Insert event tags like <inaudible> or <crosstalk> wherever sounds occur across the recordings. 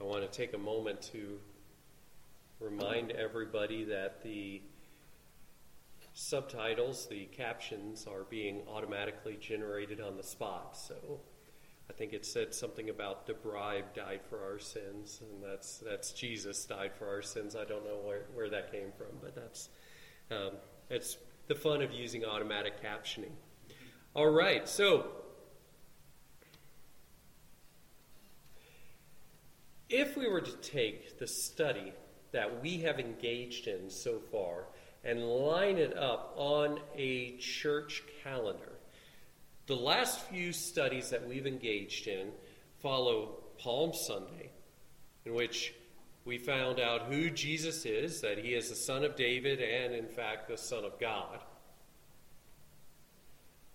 I want to take a moment to remind everybody that the subtitles, the captions, are being automatically generated on the spot. So I think it said something about the bribe died for our sins, and that's that's Jesus died for our sins. I don't know where, where that came from, but that's um, it's the fun of using automatic captioning. All right, so if we were to take the study that we have engaged in so far and line it up on a church calendar, the last few studies that we've engaged in follow Palm Sunday, in which we found out who Jesus is, that he is the Son of David and, in fact, the Son of God.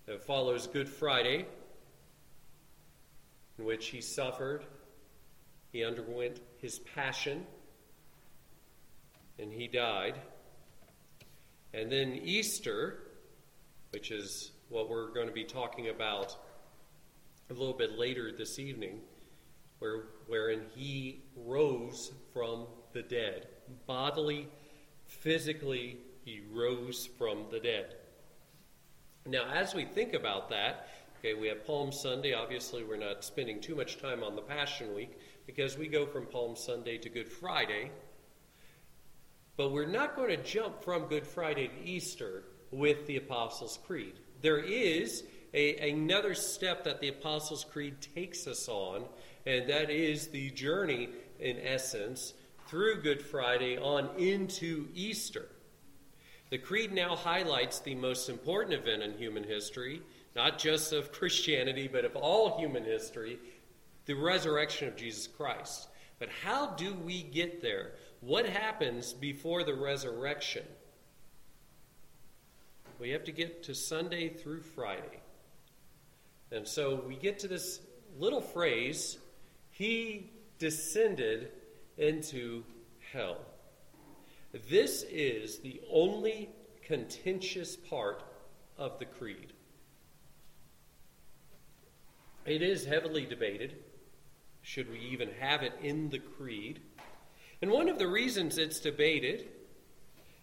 It follows Good Friday, in which he suffered he underwent his passion and he died. And then Easter, which is what we're going to be talking about a little bit later this evening, where, wherein he rose from the dead. Bodily, physically, he rose from the dead. Now, as we think about that, okay, we have Palm Sunday. Obviously, we're not spending too much time on the Passion Week, because we go from Palm Sunday to Good Friday. But we're not going to jump from Good Friday to Easter with the Apostles' Creed. There is a, another step that the Apostles' Creed takes us on, and that is the journey, in essence, through Good Friday on into Easter. The Creed now highlights the most important event in human history, not just of Christianity, but of all human history, the resurrection of Jesus Christ. But how do we get there? What happens before the resurrection? We have to get to Sunday through Friday. And so we get to this little phrase, He descended into hell. This is the only contentious part of the creed. It is heavily debated should we even have it in the creed? And one of the reasons it's debated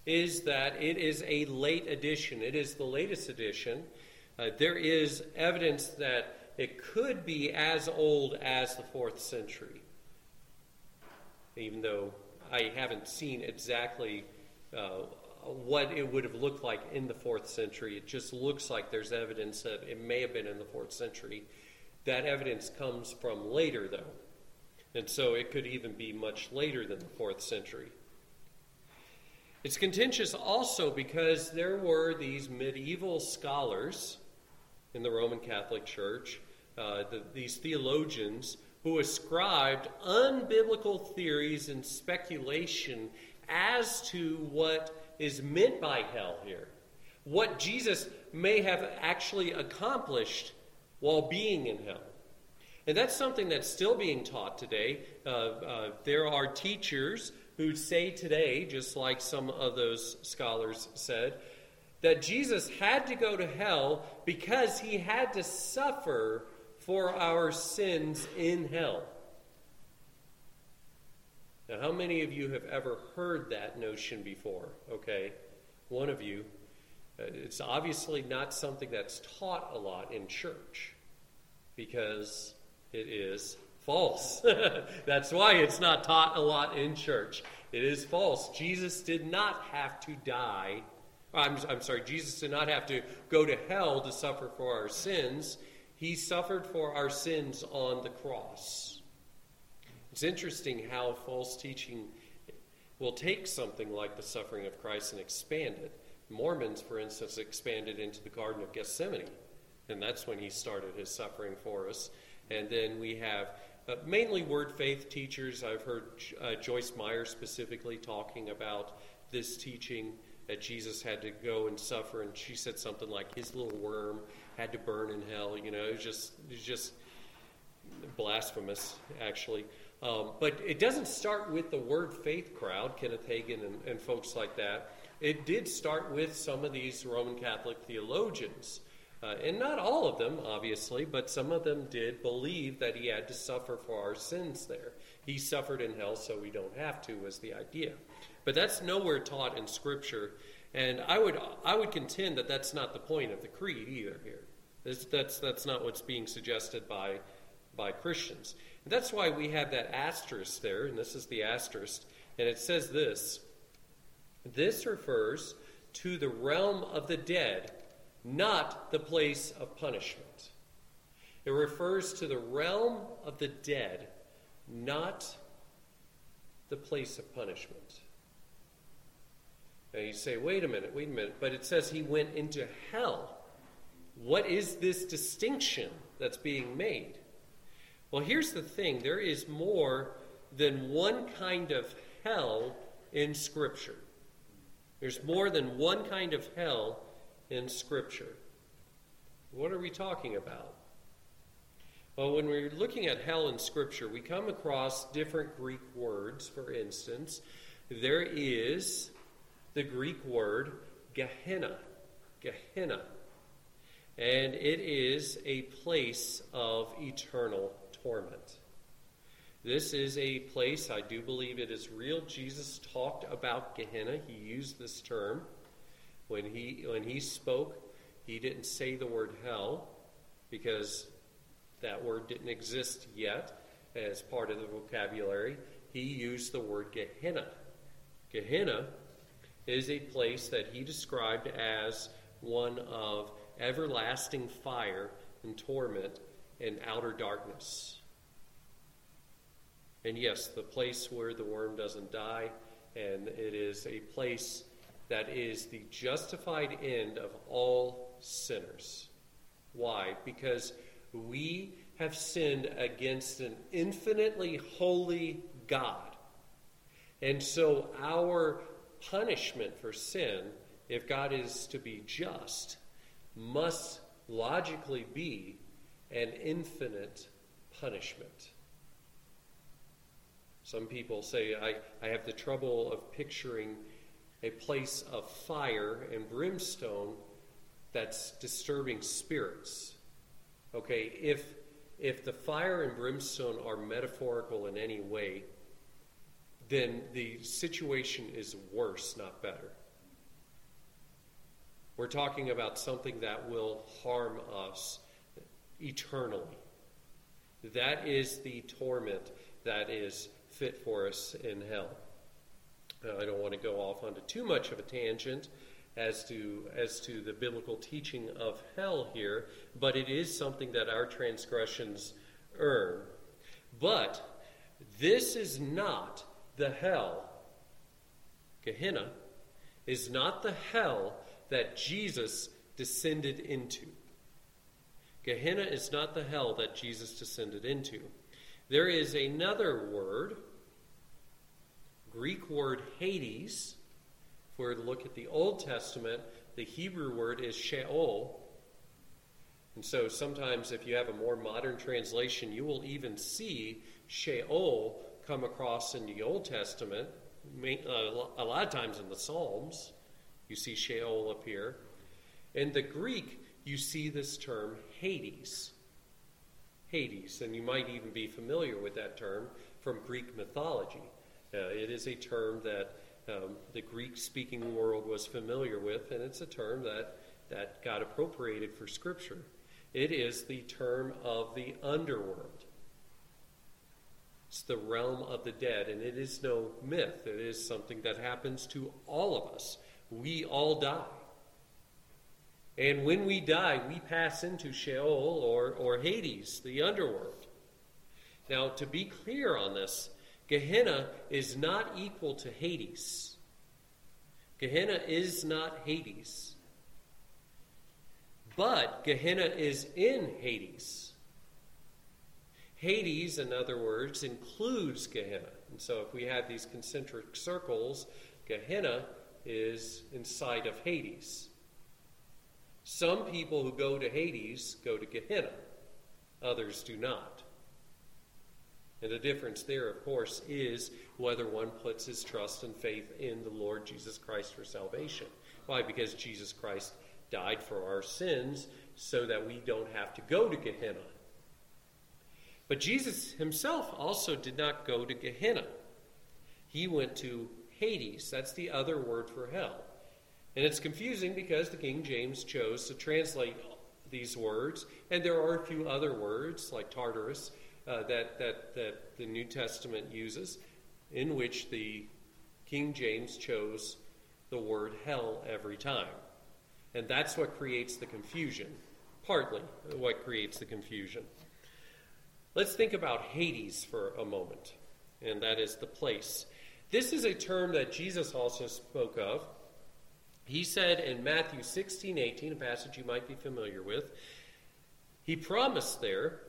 is that it is a late edition. It is the latest edition. Uh, there is evidence that it could be as old as the fourth century, even though I haven't seen exactly uh, what it would have looked like in the fourth century. It just looks like there's evidence that it may have been in the fourth century. That evidence comes from later, though. And so it could even be much later than the fourth century. It's contentious also because there were these medieval scholars in the Roman Catholic Church, uh, the, these theologians, who ascribed unbiblical theories and speculation as to what is meant by hell here. What Jesus may have actually accomplished while being in hell. And that's something that's still being taught today. Uh, uh, there are teachers who say today, just like some of those scholars said, that Jesus had to go to hell because he had to suffer for our sins in hell. Now, how many of you have ever heard that notion before? Okay, one of you. Uh, it's obviously not something that's taught a lot in church because it is false. <laughs> That's why it's not taught a lot in church. It is false. Jesus did not have to die. I'm, I'm sorry, Jesus did not have to go to hell to suffer for our sins. He suffered for our sins on the cross. It's interesting how false teaching will take something like the suffering of Christ and expand it. Mormons, for instance, expanded into the Garden of Gethsemane, and that's when he started his suffering for us. And then we have uh, mainly word faith teachers. I've heard uh, Joyce Meyer specifically talking about this teaching that Jesus had to go and suffer, and she said something like his little worm had to burn in hell. You know, it was just, it was just blasphemous, actually. Um, but it doesn't start with the word faith crowd, Kenneth Hagin and, and folks like that. It did start with some of these Roman Catholic theologians Uh, and not all of them, obviously, but some of them did believe that he had to suffer for our sins there. He suffered in hell, so we don't have to, was the idea. But that's nowhere taught in Scripture. And I would, I would contend that that's not the point of the creed either here. That's, that's, that's not what's being suggested by, by Christians. And that's why we have that asterisk there, and this is the asterisk, and it says this This refers to the realm of the dead not the place of punishment. It refers to the realm of the dead, not the place of punishment. Now you say, wait a minute, wait a minute, but it says he went into hell. What is this distinction that's being made? Well, here's the thing there is more than one kind of hell in Scripture. There's more than one kind of hell in Scripture. What are we talking about? Well, when we're looking at hell in Scripture, we come across different Greek words. For instance, there is the Greek word Gehenna. Gehenna. And it is a place of eternal torment. This is a place, I do believe it is real. Jesus talked about Gehenna. He used this term. When he, when he spoke, he didn't say the word hell because that word didn't exist yet as part of the vocabulary. He used the word Gehenna. Gehenna is a place that he described as one of everlasting fire and torment and outer darkness. And yes, the place where the worm doesn't die, and it is a place that is the justified end of all sinners. Why? Because we have sinned against an infinitely holy God. And so our punishment for sin, if God is to be just, must logically be an infinite punishment. Some people say, I, I have the trouble of picturing a place of fire and brimstone that's disturbing spirits. Okay, if if the fire and brimstone are metaphorical in any way, then the situation is worse, not better. We're talking about something that will harm us eternally. That is the torment that is fit for us in hell. I don't want to go off onto too much of a tangent as to as to the biblical teaching of hell here, but it is something that our transgressions earn. But this is not the hell. Gehenna is not the hell that Jesus descended into. Gehenna is not the hell that Jesus descended into. There is another word Greek word Hades, if we were to look at the Old Testament, the Hebrew word is Sheol. And so sometimes, if you have a more modern translation, you will even see Sheol come across in the Old Testament. Uh, a lot of times in the Psalms, you see Sheol appear. In the Greek, you see this term Hades. Hades, and you might even be familiar with that term from Greek mythology. Uh, it is a term that um, the Greek speaking world was familiar with, and it's a term that, that got appropriated for Scripture. It is the term of the underworld. It's the realm of the dead, and it is no myth. It is something that happens to all of us. We all die. And when we die, we pass into Sheol or, or Hades, the underworld. Now, to be clear on this, Gehenna is not equal to Hades. Gehenna is not Hades. But Gehenna is in Hades. Hades, in other words, includes Gehenna. And so if we have these concentric circles, Gehenna is inside of Hades. Some people who go to Hades go to Gehenna, others do not. And the difference there, of course, is whether one puts his trust and faith in the Lord Jesus Christ for salvation. Why? Because Jesus Christ died for our sins, so that we don't have to go to Gehenna. But Jesus himself also did not go to Gehenna. He went to Hades. That's the other word for hell. And it's confusing because the King James chose to translate these words, and there are a few other words like Tartarus uh, that, that, that the New Testament uses, in which the King James chose the word hell every time. And that's what creates the confusion, partly what creates the confusion. Let's think about Hades for a moment, and that is the place. This is a term that Jesus also spoke of. He said in Matthew 16 18, a passage you might be familiar with, he promised there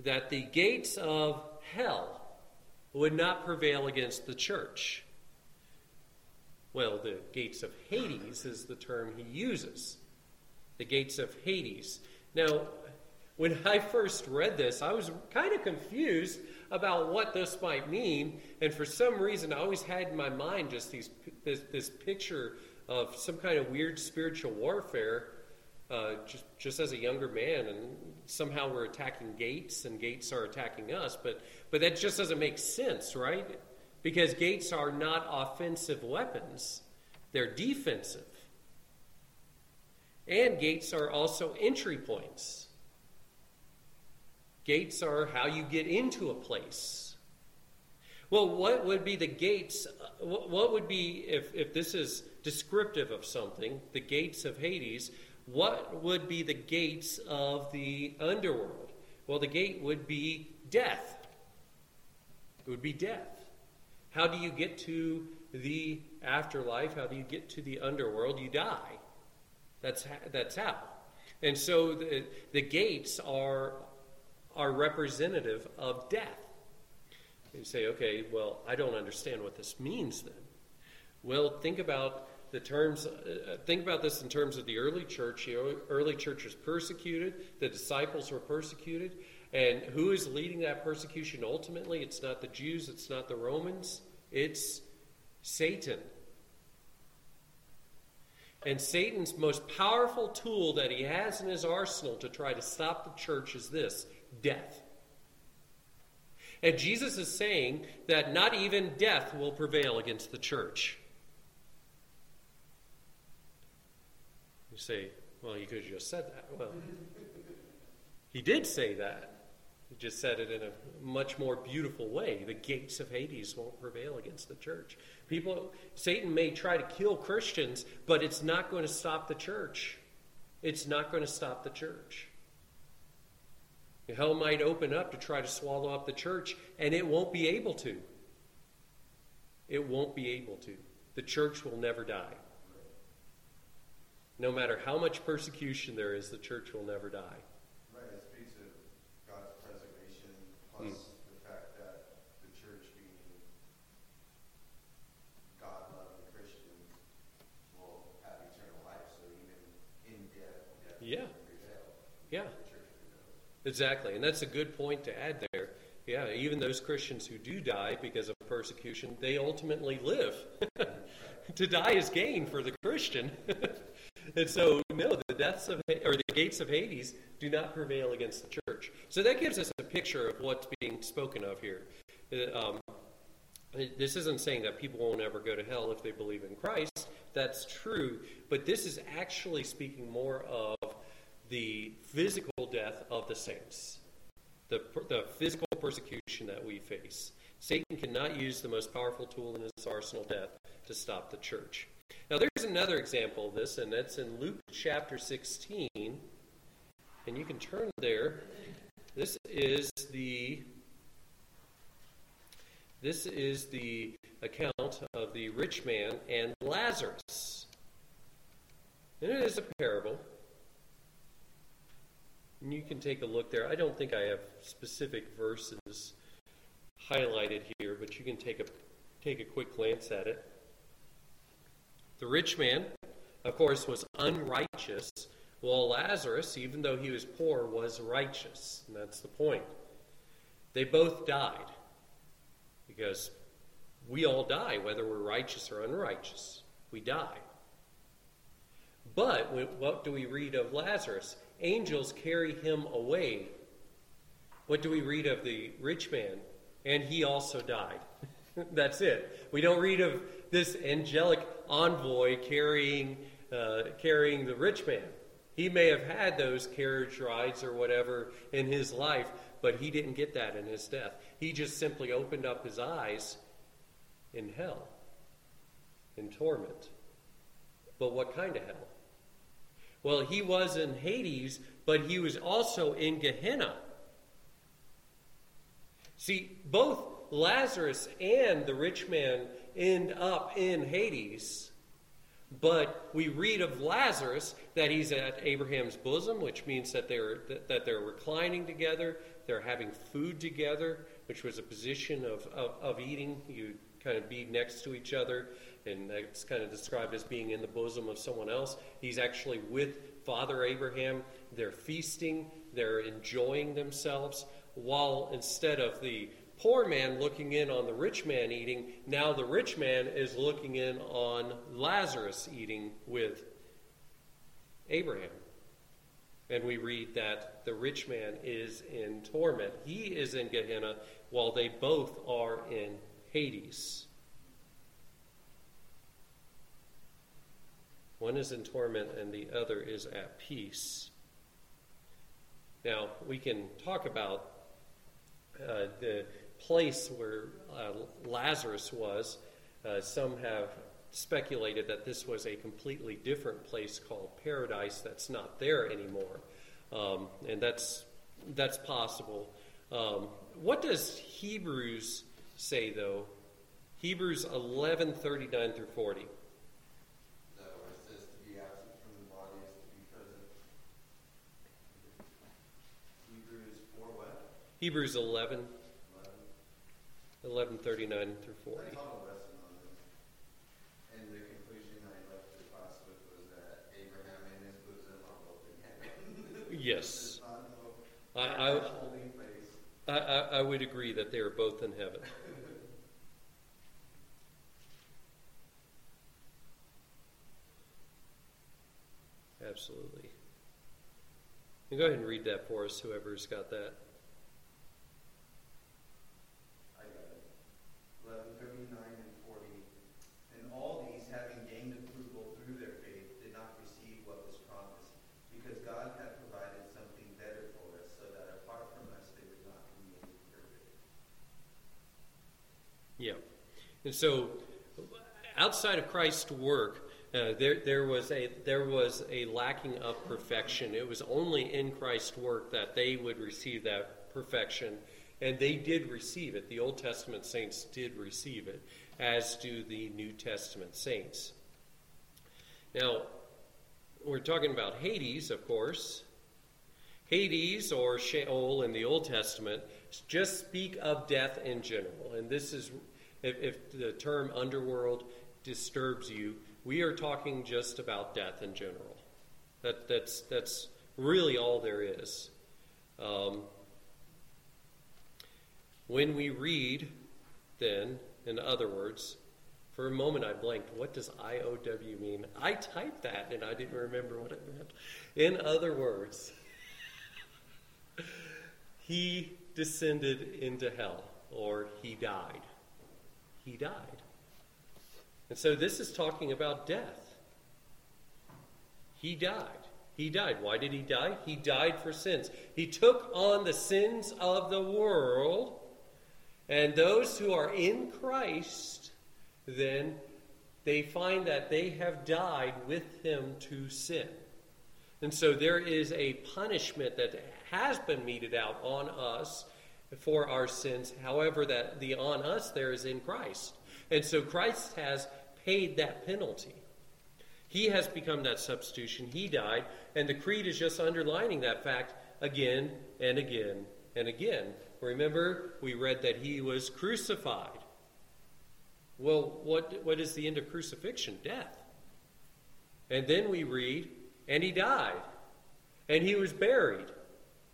that the gates of hell would not prevail against the church. Well, the gates of Hades is the term he uses. The gates of Hades. Now, when I first read this, I was kind of confused about what this might mean, and for some reason, I always had in my mind just these, this, this picture of some kind of weird spiritual warfare uh, just, just as a younger man, and somehow we're attacking gates, and gates are attacking us. But, but that just doesn't make sense, right? Because gates are not offensive weapons, they're defensive. And gates are also entry points. Gates are how you get into a place. Well, what would be the gates? What would be, if, if this is descriptive of something, the gates of Hades, what would be the gates of the underworld? Well, the gate would be death. It would be death. How do you get to the afterlife? How do you get to the underworld? You die. That's, that's how. And so the, the gates are, are representative of death. You say, okay, well, I don't understand what this means then. Well, think about the terms, uh, think about this in terms of the early church. The early church was persecuted, the disciples were persecuted. And who is leading that persecution ultimately? It's not the Jews, it's not the Romans, it's Satan. And Satan's most powerful tool that he has in his arsenal to try to stop the church is this death. And Jesus is saying that not even death will prevail against the church. You say, well, you could have just said that. Well, he did say that. He just said it in a much more beautiful way. The gates of Hades won't prevail against the church. People, Satan may try to kill Christians, but it's not going to stop the church. It's not going to stop the church. Hell might open up to try to swallow up the church, and it won't be able to. It won't be able to. The church will never die. No matter how much persecution there is, the church will never die. Right, it speaks of God's preservation, plus mm. the fact that the church, being God loving Christians, will have eternal life. So even in death, death yeah. prevail. Yeah. Exactly, and that's a good point to add there. Yeah, even those Christians who do die because of persecution, they ultimately live. <laughs> to die is gain for the Christian. <laughs> and so, no, the deaths of or the gates of Hades do not prevail against the church. So that gives us a picture of what's being spoken of here. Uh, um, this isn't saying that people won't ever go to hell if they believe in Christ. That's true, but this is actually speaking more of the physical death of the saints, the, the physical persecution that we face. Satan cannot use the most powerful tool in his arsenal, death, to stop the church. Now, there's another example of this, and that's in Luke chapter 16. And you can turn there. This is the this is the account of the rich man and Lazarus. And it is a parable. And you can take a look there. I don't think I have specific verses highlighted here, but you can take a take a quick glance at it. The rich man, of course, was unrighteous, while Lazarus, even though he was poor, was righteous. And that's the point. They both died because we all die, whether we're righteous or unrighteous. We die. But what do we read of Lazarus? Angels carry him away. What do we read of the rich man? And he also died. That's it. We don't read of this angelic envoy carrying, uh, carrying the rich man. He may have had those carriage rides or whatever in his life, but he didn't get that in his death. He just simply opened up his eyes in hell, in torment. But what kind of hell? Well, he was in Hades, but he was also in Gehenna. See, both Lazarus and the rich man end up in Hades. But we read of Lazarus that he's at Abraham's bosom, which means that they're, that they're reclining together, they're having food together, which was a position of, of, of eating. You kind of be next to each other, and it's kind of described as being in the bosom of someone else. He's actually with Father Abraham. They're feasting, they're enjoying themselves, while instead of the poor man looking in on the rich man eating, now the rich man is looking in on Lazarus eating with Abraham. And we read that the rich man is in torment. He is in Gehenna while they both are in Hades. One is in torment and the other is at peace. Now, we can talk about uh, the place where uh, Lazarus was. Uh, some have speculated that this was a completely different place called paradise that's not there anymore. Um, and that's, that's possible. Um, what does Hebrews say, though? Hebrews 11 39 through 40. Hebrews 11, 1139 through 40. I taught a lesson on this, and the conclusion I left the class with was that Abraham and his bosom are both in heaven. Yes. <laughs> I, I. I, I, I would agree that they are both in heaven. <laughs> Absolutely. And go ahead and read that for us, whoever's got that. I got it. Eleven thirty-nine and forty. And all these, having gained approval through their faith, did not receive what was promised, because God had provided something better for us, so that apart from us they would not be made perfect. Yeah. And so, outside of Christ's work, uh, there, there, was a, there was a lacking of perfection. It was only in Christ's work that they would receive that perfection. And they did receive it. The Old Testament saints did receive it, as do the New Testament saints. Now, we're talking about Hades, of course. Hades or Sheol in the Old Testament just speak of death in general. And this is, if, if the term underworld disturbs you, we are talking just about death in general. That, that's, that's really all there is. Um, when we read, then, in other words, for a moment I blanked. What does IOW mean? I typed that and I didn't remember what it meant. In other words, <laughs> he descended into hell, or he died. He died. And so this is talking about death. He died. He died. Why did he die? He died for sins. He took on the sins of the world, and those who are in Christ, then they find that they have died with him to sin. And so there is a punishment that has been meted out on us for our sins. However, that the on us there is in Christ. And so Christ has paid that penalty. He has become that substitution. He died. And the Creed is just underlining that fact again and again and again. Remember, we read that he was crucified. Well, what, what is the end of crucifixion? Death. And then we read, and he died. And he was buried.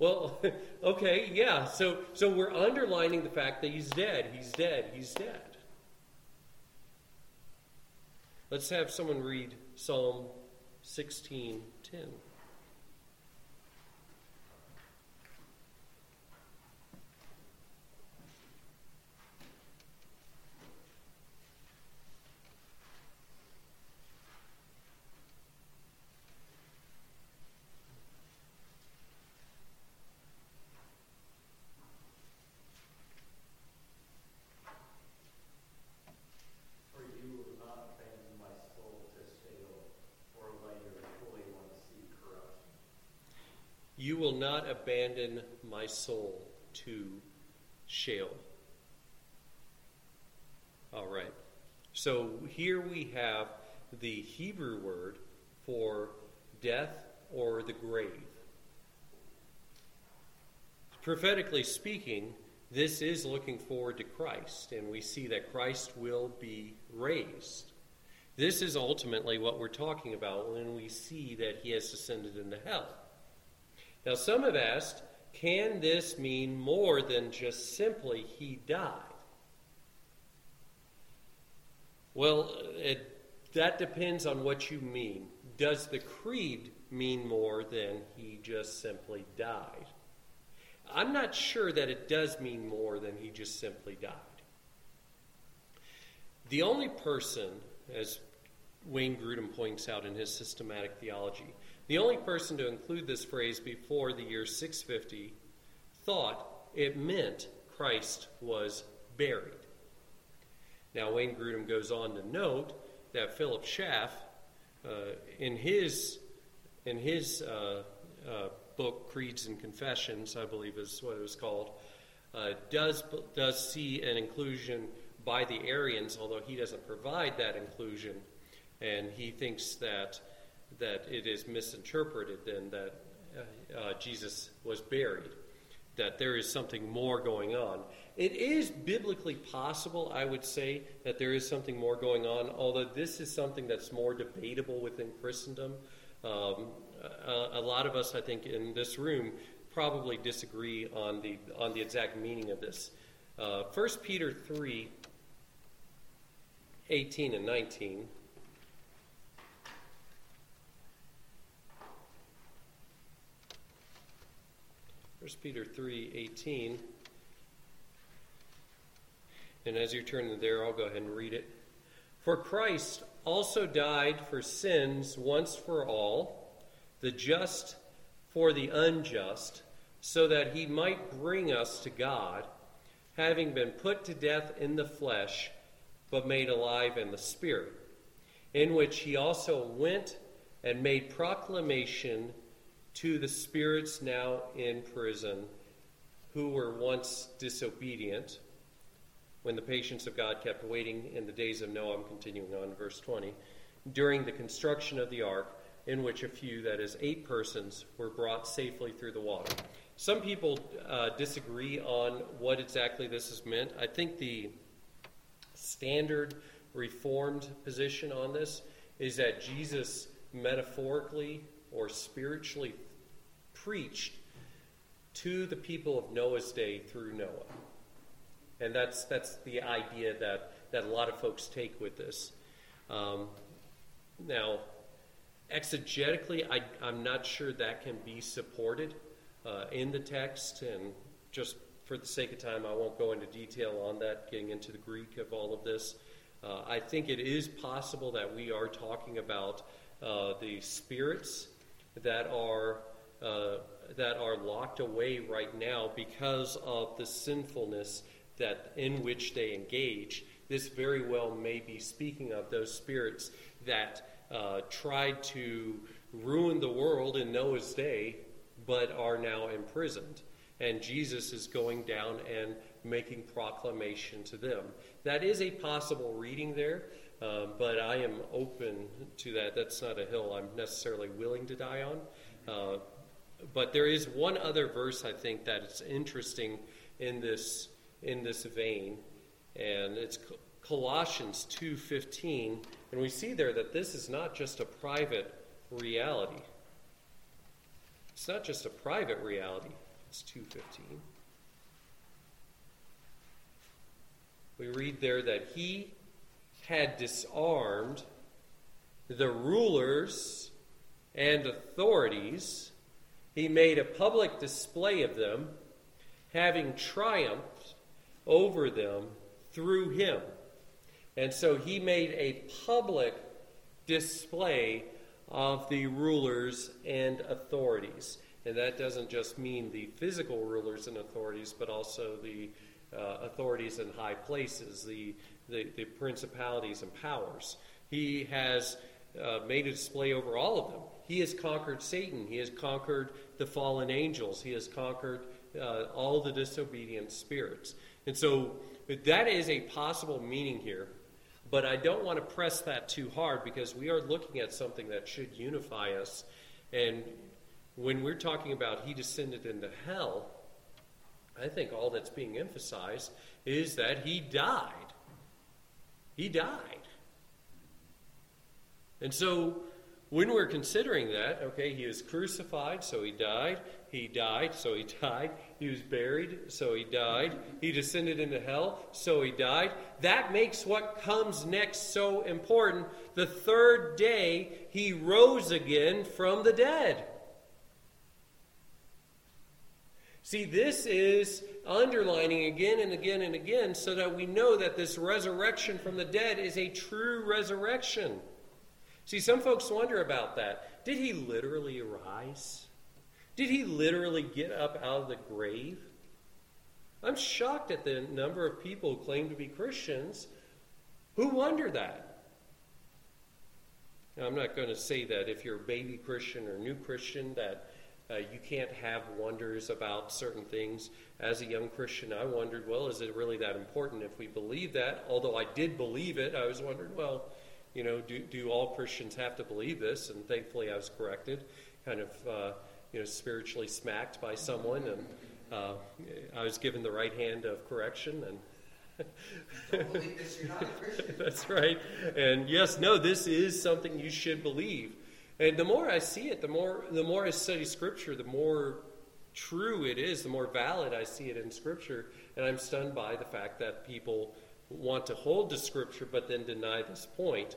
Well, <laughs> okay, yeah. So, so we're underlining the fact that he's dead. He's dead. He's dead. Let's have someone read Psalm 16:10. For you will not abandon my soul to Sheol, or let your Holy One see corruption. You will not abandon my soul to Sheol. All right. So here we have the Hebrew word for death or the grave. Prophetically speaking, this is looking forward to Christ, and we see that Christ will be raised. This is ultimately what we're talking about when we see that he has descended into hell. Now, some have asked, can this mean more than just simply he died? Well, it, that depends on what you mean. Does the creed mean more than he just simply died? I'm not sure that it does mean more than he just simply died. The only person, as Wayne Grudem points out in his systematic theology, the only person to include this phrase before the year 650 thought it meant Christ was buried. Now, Wayne Grudem goes on to note that Philip Schaff, uh, in his in his uh, uh, book Creeds and Confessions, I believe is what it was called, uh, does does see an inclusion by the Arians, although he doesn't provide that inclusion, and he thinks that that it is misinterpreted then that uh, uh, Jesus was buried, that there is something more going on. It is biblically possible, I would say, that there is something more going on, although this is something that's more debatable within Christendom. Um, a, a lot of us, I think, in this room probably disagree on the on the exact meaning of this. Uh, 1 Peter 3, 18 and 19. First Peter 3:18. And as you turn there, I'll go ahead and read it. For Christ also died for sins once for all, the just for the unjust, so that he might bring us to God, having been put to death in the flesh, but made alive in the Spirit, in which he also went and made proclamation to the spirits now in prison, who were once disobedient when the patience of God kept waiting in the days of Noah, I'm continuing on, verse 20, during the construction of the ark, in which a few, that is, eight persons, were brought safely through the water. Some people uh, disagree on what exactly this is meant. I think the standard reformed position on this is that Jesus metaphorically or spiritually preached to the people of Noah's day through Noah. And that's, that's the idea that, that a lot of folks take with this. Um, now, exegetically, I, I'm not sure that can be supported uh, in the text, and just for the sake of time, I won't go into detail on that, getting into the Greek of all of this. Uh, I think it is possible that we are talking about uh, the spirits that are uh, that are locked away right now because of the sinfulness that in which they engage, this very well may be speaking of those spirits that uh, tried to ruin the world in Noah's day, but are now imprisoned. And Jesus is going down and making proclamation to them. That is a possible reading there, uh, but I am open to that. That's not a hill I'm necessarily willing to die on. Uh, but there is one other verse I think that is interesting in this in this vein, and it's Colossians 2:15, and we see there that this is not just a private reality. It's not just a private reality. It's 2:15. We read there that he had disarmed the rulers and authorities, he made a public display of them, having triumphed over them through him. And so he made a public display of the rulers and authorities. And that doesn't just mean the physical rulers and authorities, but also the uh, authorities in high places, the, the, the, principalities and powers. He has uh, made a display over all of them. He has conquered Satan. He has conquered the fallen angels. He has conquered uh, all the disobedient spirits. And so that is a possible meaning here. But I don't want to press that too hard because we are looking at something that should unify us. And when we're talking about he descended into hell, I think all that's being emphasized is that he died. He died. And so when we're considering that, okay, he was crucified, so he died. He died, so he died. He was buried, so he died. He descended into hell, so he died. That makes what comes next so important. The third day, he rose again from the dead. See, this is underlining again and again and again so that we know that this resurrection from the dead is a true resurrection. See, some folks wonder about that. Did he literally arise? Did he literally get up out of the grave? I'm shocked at the number of people who claim to be Christians who wonder that. Now, I'm not going to say that if you're a baby Christian or new Christian that uh, you can't have wonders about certain things. As a young Christian, I wondered, well, is it really that important if we believe that? Although I did believe it, I was wondering, well, you know, do, do all Christians have to believe this? And thankfully, I was corrected, kind of, uh, you know, spiritually smacked by someone, and uh, I was given the right hand of correction, and <laughs> That's right. And yes, no, this is something you should believe. And the more I see it, the more the more I study Scripture, the more true it is, the more valid I see it in Scripture. And I'm stunned by the fact that people want to hold to Scripture but then deny this point.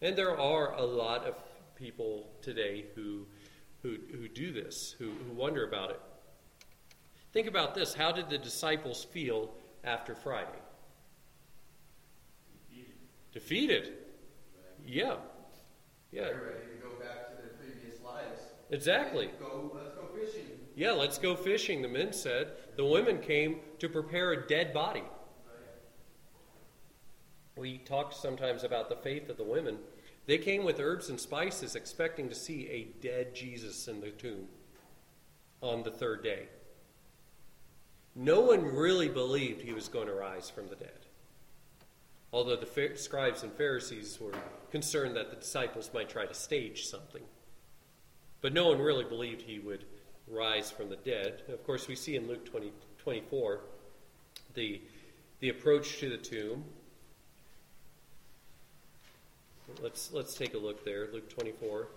And there are a lot of people today who, who, who do this, who, who wonder about it. Think about this. How did the disciples feel after Friday? Defeated. Defeated. Yeah. Yeah. They're ready to go back to their previous Exactly. Go, let's go fishing. Yeah, let's go fishing, the men said. The women came to prepare a dead body. We talk sometimes about the faith of the women. They came with herbs and spices, expecting to see a dead Jesus in the tomb on the third day. No one really believed he was going to rise from the dead. Although the scribes and Pharisees were concerned that the disciples might try to stage something. But no one really believed he would rise from the dead. Of course, we see in Luke 20, 24 the, the approach to the tomb. Let's, let's take a look there, Luke 24.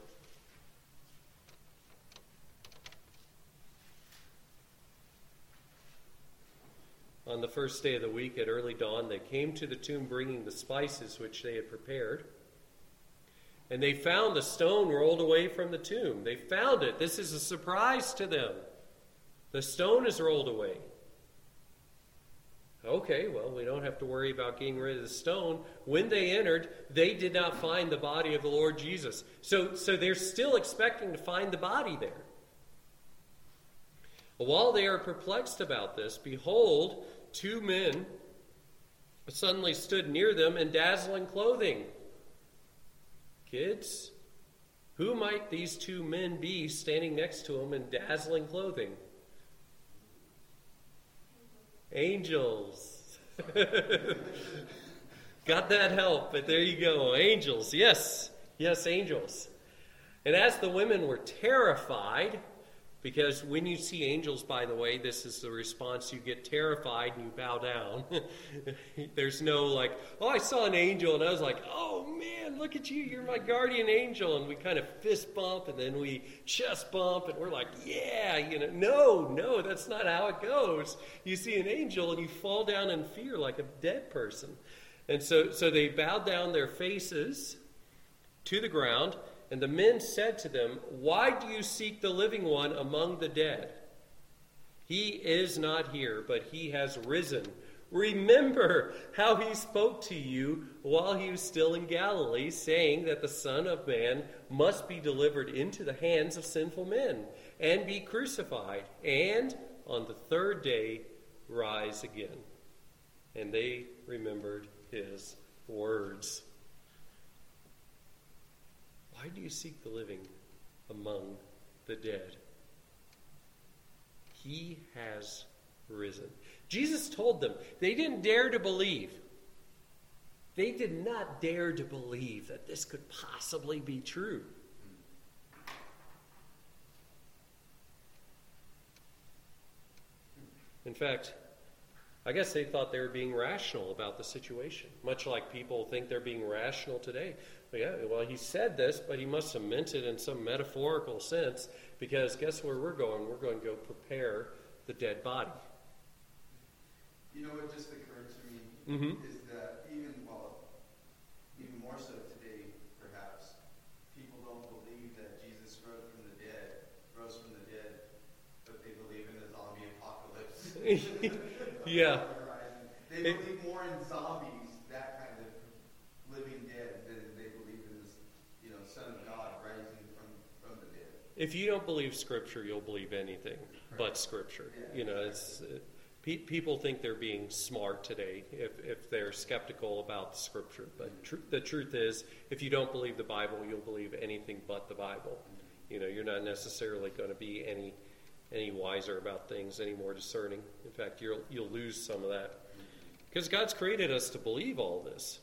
On the first day of the week at early dawn, they came to the tomb bringing the spices which they had prepared. And they found the stone rolled away from the tomb. They found it. This is a surprise to them. The stone is rolled away. Okay, well, we don't have to worry about getting rid of the stone. When they entered, they did not find the body of the Lord Jesus. So, so they're still expecting to find the body there. While they are perplexed about this, behold, two men suddenly stood near them in dazzling clothing. Kids, who might these two men be standing next to him in dazzling clothing? Angels. <laughs> Got that help, but there you go. Angels, yes, yes, angels. And as the women were terrified, because when you see angels, by the way, this is the response you get terrified and you bow down. <laughs> There's no like, oh, I saw an angel, and I was like, oh man, look at you, you're my guardian angel. And we kind of fist bump and then we chest bump and we're like, yeah, you know. No, no, that's not how it goes. You see an angel and you fall down in fear like a dead person. And so, so they bowed down their faces to the ground And the men said to them, Why do you seek the living one among the dead? He is not here, but he has risen. Remember how he spoke to you while he was still in Galilee, saying that the Son of Man must be delivered into the hands of sinful men and be crucified, and on the third day rise again. And they remembered his words. Why do you seek the living among the dead? He has risen. Jesus told them they didn't dare to believe. They did not dare to believe that this could possibly be true. In fact, I guess they thought they were being rational about the situation, much like people think they're being rational today. Yeah, well, he said this, but he must have meant it in some metaphorical sense because guess where we're going? We're going to go prepare the dead body. You know what just occurred to me Mm-hmm. is that even well, even more so today, perhaps people don't believe that Jesus rose from the dead, rose from the dead, but they believe in the zombie apocalypse. <laughs> yeah. <laughs> They It- believe more in zombies, that kind of living dead, than they believe in this, you know, Son of God rising from from the dead. If you don't believe Scripture, you'll believe anything but Scripture. Yeah, You know, it's uh, pe- people think they're being smart today if, if they're skeptical about Scripture. But tr- the truth is, if you don't believe the Bible, you'll believe anything but the Bible. You know, you're not necessarily going to be any any wiser about things, any more discerning. In fact, you'll you'll lose some of that because God's created us to believe all this.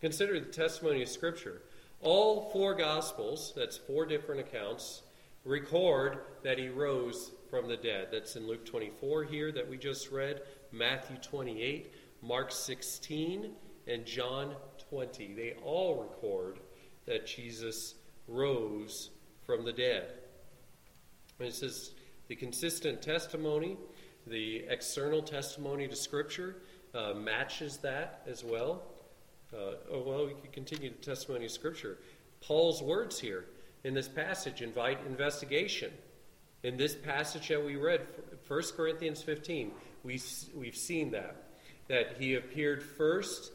Consider the testimony of Scripture. All four Gospels, that's four different accounts, record that he rose from the dead. That's in Luke 24 here that we just read, Matthew 28, Mark 16, and John 20. They all record that Jesus rose from the dead. And it says the consistent testimony, the external testimony to Scripture, uh, matches that as well. Uh, oh, well, we could continue the testimony of Scripture. Paul's words here in this passage invite investigation. In this passage that we read, 1 Corinthians 15, we, we've seen that. That he appeared first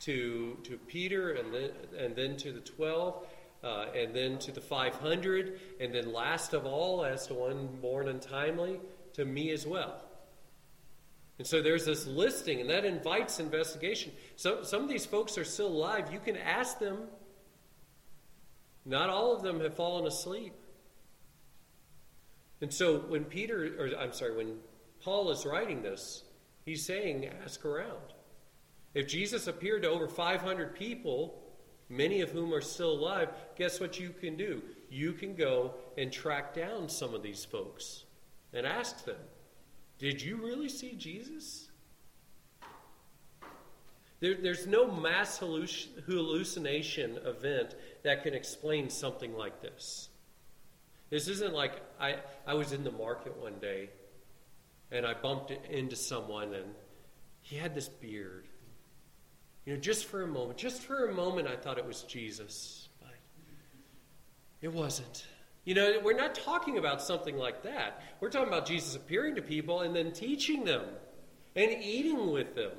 to, to Peter and then, and then to the 12, uh, and then to the 500, and then last of all, as to one born untimely, to me as well. And so there's this listing, and that invites investigation. So some of these folks are still alive. You can ask them. Not all of them have fallen asleep. And so when Peter, or I'm sorry, when Paul is writing this, he's saying, ask around. If Jesus appeared to over 500 people, many of whom are still alive, guess what you can do? You can go and track down some of these folks and ask them, Did you really see Jesus? There, there's no mass halluc- hallucination event that can explain something like this. This isn't like I, I was in the market one day and I bumped into someone and he had this beard. You know, just for a moment, just for a moment, I thought it was Jesus, but it wasn't. You know, we're not talking about something like that. We're talking about Jesus appearing to people and then teaching them and eating with them.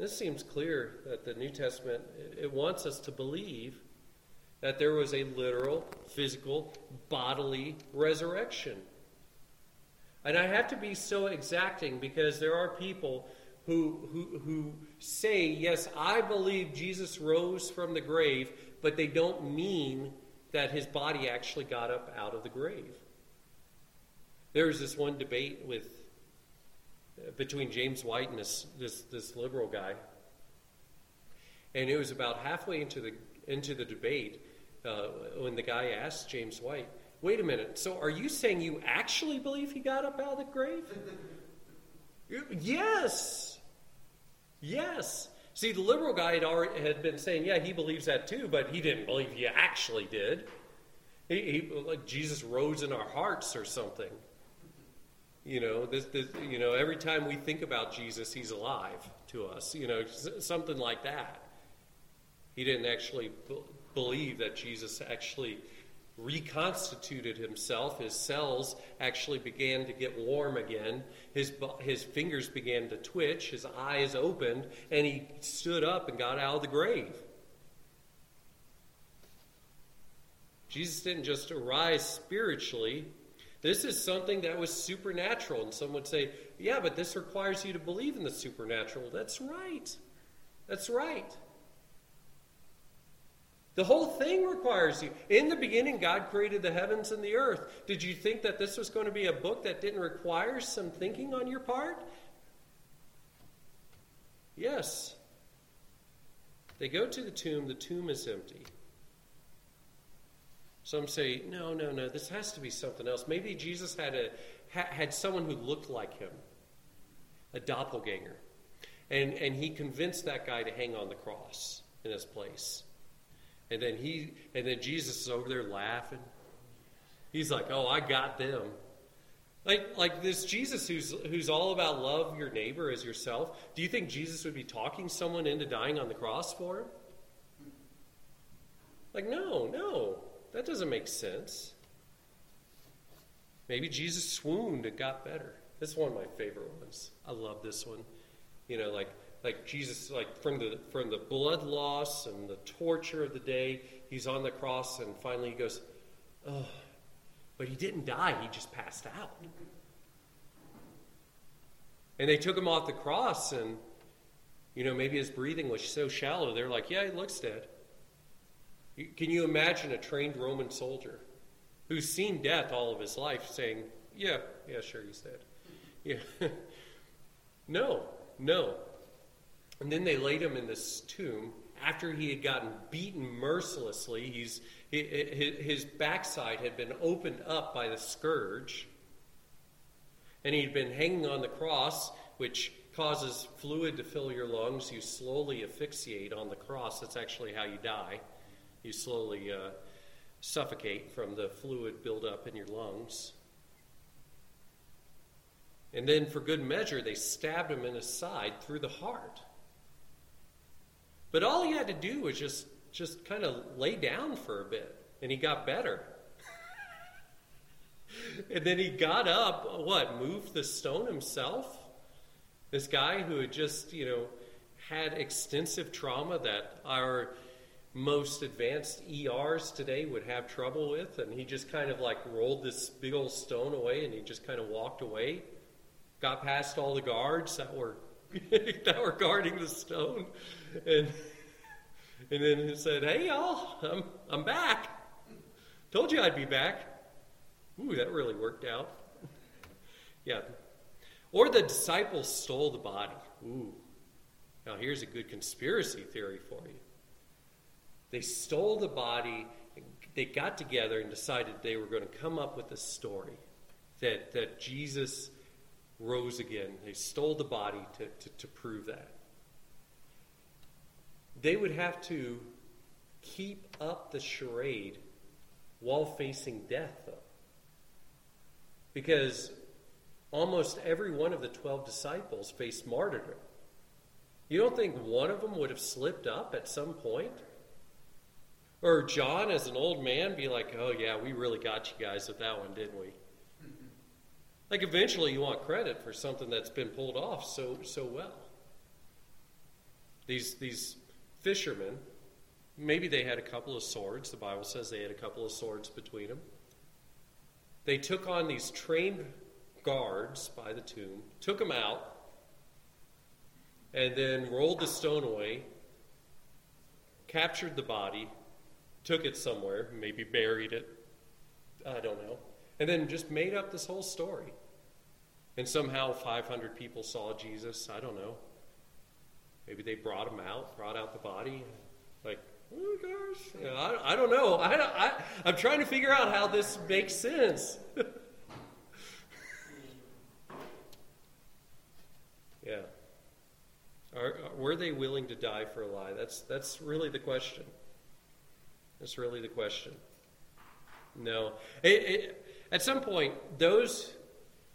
This seems clear that the New Testament it wants us to believe that there was a literal, physical, bodily resurrection. And I have to be so exacting because there are people who, who, who say, Yes, I believe Jesus rose from the grave, but they don't mean that his body actually got up out of the grave. There was this one debate with between James White and this, this, this liberal guy. And it was about halfway into the, into the debate uh, when the guy asked James White, Wait a minute, so are you saying you actually believe he got up out of the grave? <laughs> yes. Yes. See, the liberal guy had, already, had been saying, yeah, he believes that too, but he didn't believe he actually did. He, he, like Jesus rose in our hearts or something. You know, this, this, you know, every time we think about Jesus, he's alive to us. You know, something like that. He didn't actually believe that Jesus actually reconstituted himself. His cells actually began to get warm again. His, his fingers began to twitch. His eyes opened, and he stood up and got out of the grave. Jesus didn't just arise spiritually. This is something that was supernatural. And some would say, yeah, but this requires you to believe in the supernatural. That's right. That's right. The whole thing requires you. In the beginning, God created the heavens and the earth. Did you think that this was going to be a book that didn't require some thinking on your part? Yes. They go to the tomb, the tomb is empty. Some say, no, no, no, this has to be something else. Maybe Jesus had, a, had someone who looked like him, a doppelganger. And, and he convinced that guy to hang on the cross in his place. And then he and then Jesus is over there laughing. He's like, "Oh, I got them." Like like this Jesus who's who's all about love your neighbor as yourself. Do you think Jesus would be talking someone into dying on the cross for him? Like no, no. That doesn't make sense. Maybe Jesus swooned and got better. This is one of my favorite ones. I love this one. You know, like like Jesus, like from the from the blood loss and the torture of the day, he's on the cross, and finally he goes, "Oh," but he didn't die; he just passed out. And they took him off the cross, and you know maybe his breathing was so shallow. They're like, "Yeah, he looks dead." Can you imagine a trained Roman soldier who's seen death all of his life saying, "Yeah, yeah, sure, he's dead." Yeah. <laughs> no, no. And then they laid him in this tomb after he had gotten beaten mercilessly. He's, his backside had been opened up by the scourge. And he'd been hanging on the cross, which causes fluid to fill your lungs. You slowly asphyxiate on the cross. That's actually how you die. You slowly uh, suffocate from the fluid buildup in your lungs. And then, for good measure, they stabbed him in his side through the heart. But all he had to do was just, just kind of lay down for a bit, and he got better. <laughs> and then he got up, what, moved the stone himself? This guy who had just, you know, had extensive trauma that our most advanced ERs today would have trouble with, and he just kind of like rolled this big old stone away and he just kind of walked away, got past all the guards that were <laughs> that were guarding the stone, and and then he said, "Hey y'all, I'm I'm back. Told you I'd be back." Ooh, that really worked out. yeah. Or the disciples stole the body. Ooh. Now here's a good conspiracy theory for you. They stole the body. They got together and decided they were going to come up with a story that that Jesus rose again. They stole the body to, to, to prove that. They would have to keep up the charade while facing death, though. Because almost every one of the 12 disciples faced martyrdom. You don't think one of them would have slipped up at some point? Or John, as an old man, be like, oh, yeah, we really got you guys with that one, didn't we? Like, eventually, you want credit for something that's been pulled off so, so well. These, these fishermen, maybe they had a couple of swords. The Bible says they had a couple of swords between them. They took on these trained guards by the tomb, took them out, and then rolled the stone away, captured the body, took it somewhere, maybe buried it. I don't know. And then just made up this whole story. And somehow 500 people saw Jesus. I don't know. Maybe they brought him out, brought out the body. Like, oh gosh, I, I don't know. I, I, I'm trying to figure out how this makes sense. <laughs> yeah. Are, were they willing to die for a lie? That's, that's really the question. That's really the question. No. It, it, at some point, those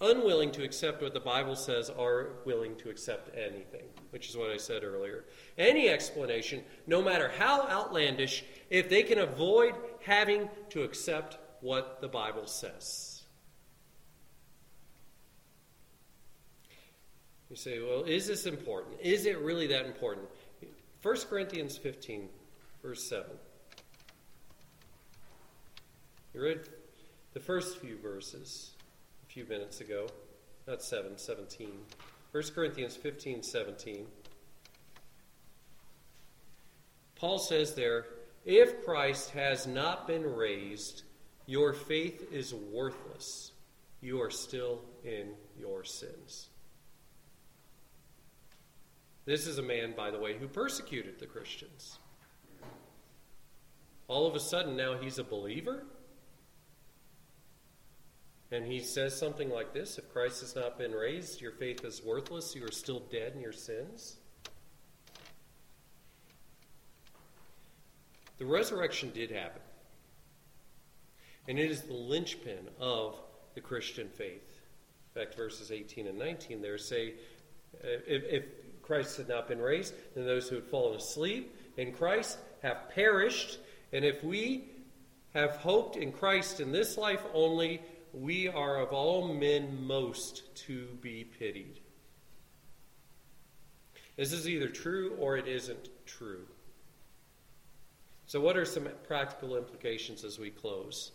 unwilling to accept what the Bible says are willing to accept anything, which is what I said earlier. Any explanation, no matter how outlandish, if they can avoid having to accept what the Bible says. You say, well, is this important? Is it really that important? 1 Corinthians 15, verse 7. You read the first few verses a few minutes ago. Not 7, 17. 1 Corinthians 15, 17. Paul says there, if Christ has not been raised, your faith is worthless. You are still in your sins. This is a man, by the way, who persecuted the Christians. All of a sudden, now he's a believer? And he says something like this If Christ has not been raised, your faith is worthless. You are still dead in your sins. The resurrection did happen. And it is the linchpin of the Christian faith. In fact, verses 18 and 19 there say uh, if, if Christ had not been raised, then those who had fallen asleep in Christ have perished. And if we have hoped in Christ in this life only, we are of all men most to be pitied. This is either true or it isn't true. So, what are some practical implications as we close?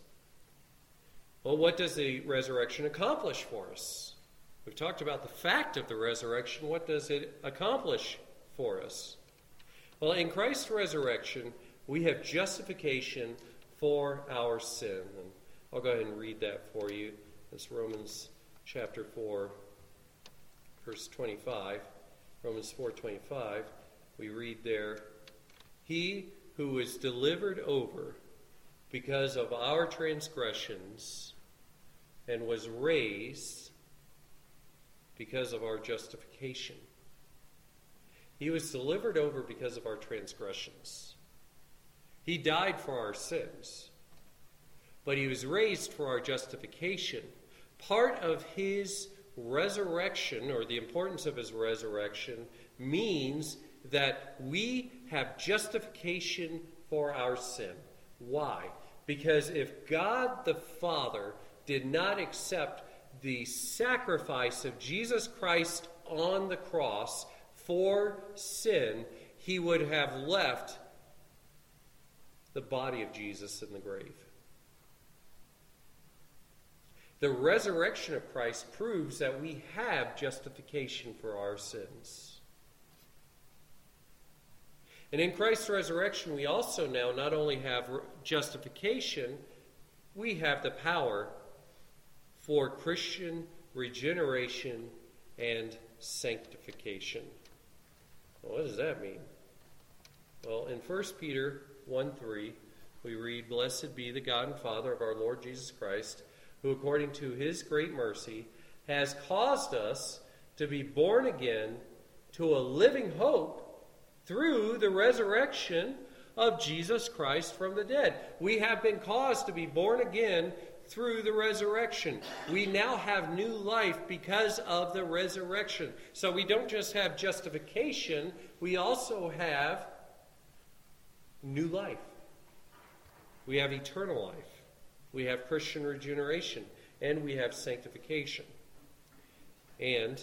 Well, what does the resurrection accomplish for us? We've talked about the fact of the resurrection. What does it accomplish for us? Well, in Christ's resurrection, we have justification for our sin. I'll go ahead and read that for you. It's Romans chapter 4, verse 25. Romans 4:25. We read there, "He who was delivered over because of our transgressions and was raised because of our justification. He was delivered over because of our transgressions. He died for our sins, but he was raised for our justification. Part of his resurrection, or the importance of his resurrection, means that we have justification for our sin. Why? Because if God the Father did not accept the sacrifice of Jesus Christ on the cross for sin, he would have left the body of Jesus in the grave. The resurrection of Christ proves that we have justification for our sins. And in Christ's resurrection, we also now not only have justification, we have the power for Christian regeneration and sanctification. Well, what does that mean? Well, in 1 Peter 1 3, we read, Blessed be the God and Father of our Lord Jesus Christ, who according to his great mercy has caused us to be born again to a living hope through the resurrection of Jesus Christ from the dead. We have been caused to be born again through the resurrection. We now have new life because of the resurrection. So we don't just have justification, we also have new life. We have eternal life. We have Christian regeneration. And we have sanctification. And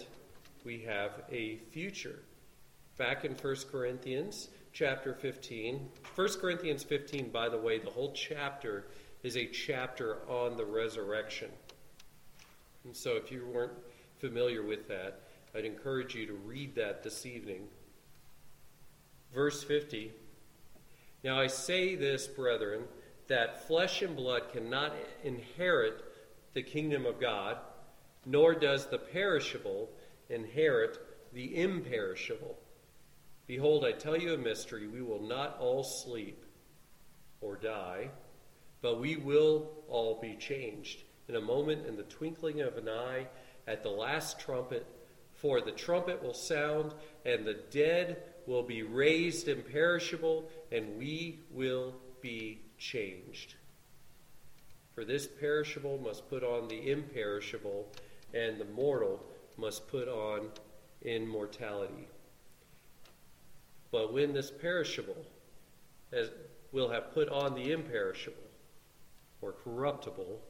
we have a future back in 1 Corinthians chapter 15. 1 Corinthians 15, by the way, the whole chapter is a chapter on the resurrection. And so if you weren't familiar with that, I'd encourage you to read that this evening. Verse 50 Now I say this, brethren, that flesh and blood cannot inherit the kingdom of God, nor does the perishable inherit the imperishable. Behold, I tell you a mystery. We will not all sleep or die, but we will all be changed in a moment, in the twinkling of an eye, at the last trumpet. For the trumpet will sound, and the dead will be raised imperishable, and we will be changed. For this perishable must put on the imperishable, and the mortal must put on immortality. But when this perishable as, will have put on the imperishable or corruptible,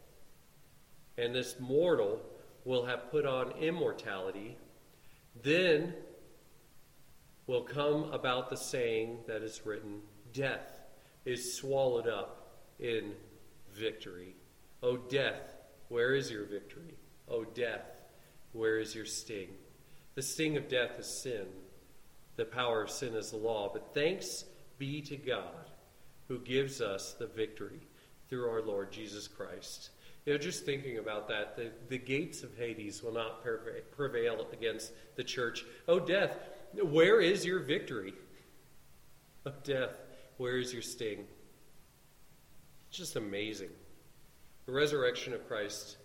and this mortal will have put on immortality, then will come about the saying that is written Death is swallowed up in victory. O death, where is your victory? O death, where is your sting? The sting of death is sin. The power of sin is the law. But thanks be to God who gives us the victory through our Lord Jesus Christ. You know, just thinking about that, the, the gates of Hades will not prevail against the church. Oh, death, where is your victory? Oh, death, where is your sting? Just amazing. The resurrection of Christ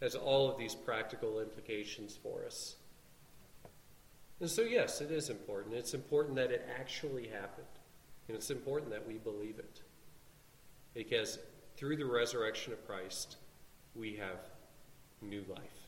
has all of these practical implications for us. And so, yes, it is important. It's important that it actually happened. And it's important that we believe it. Because through the resurrection of Christ, we have new life.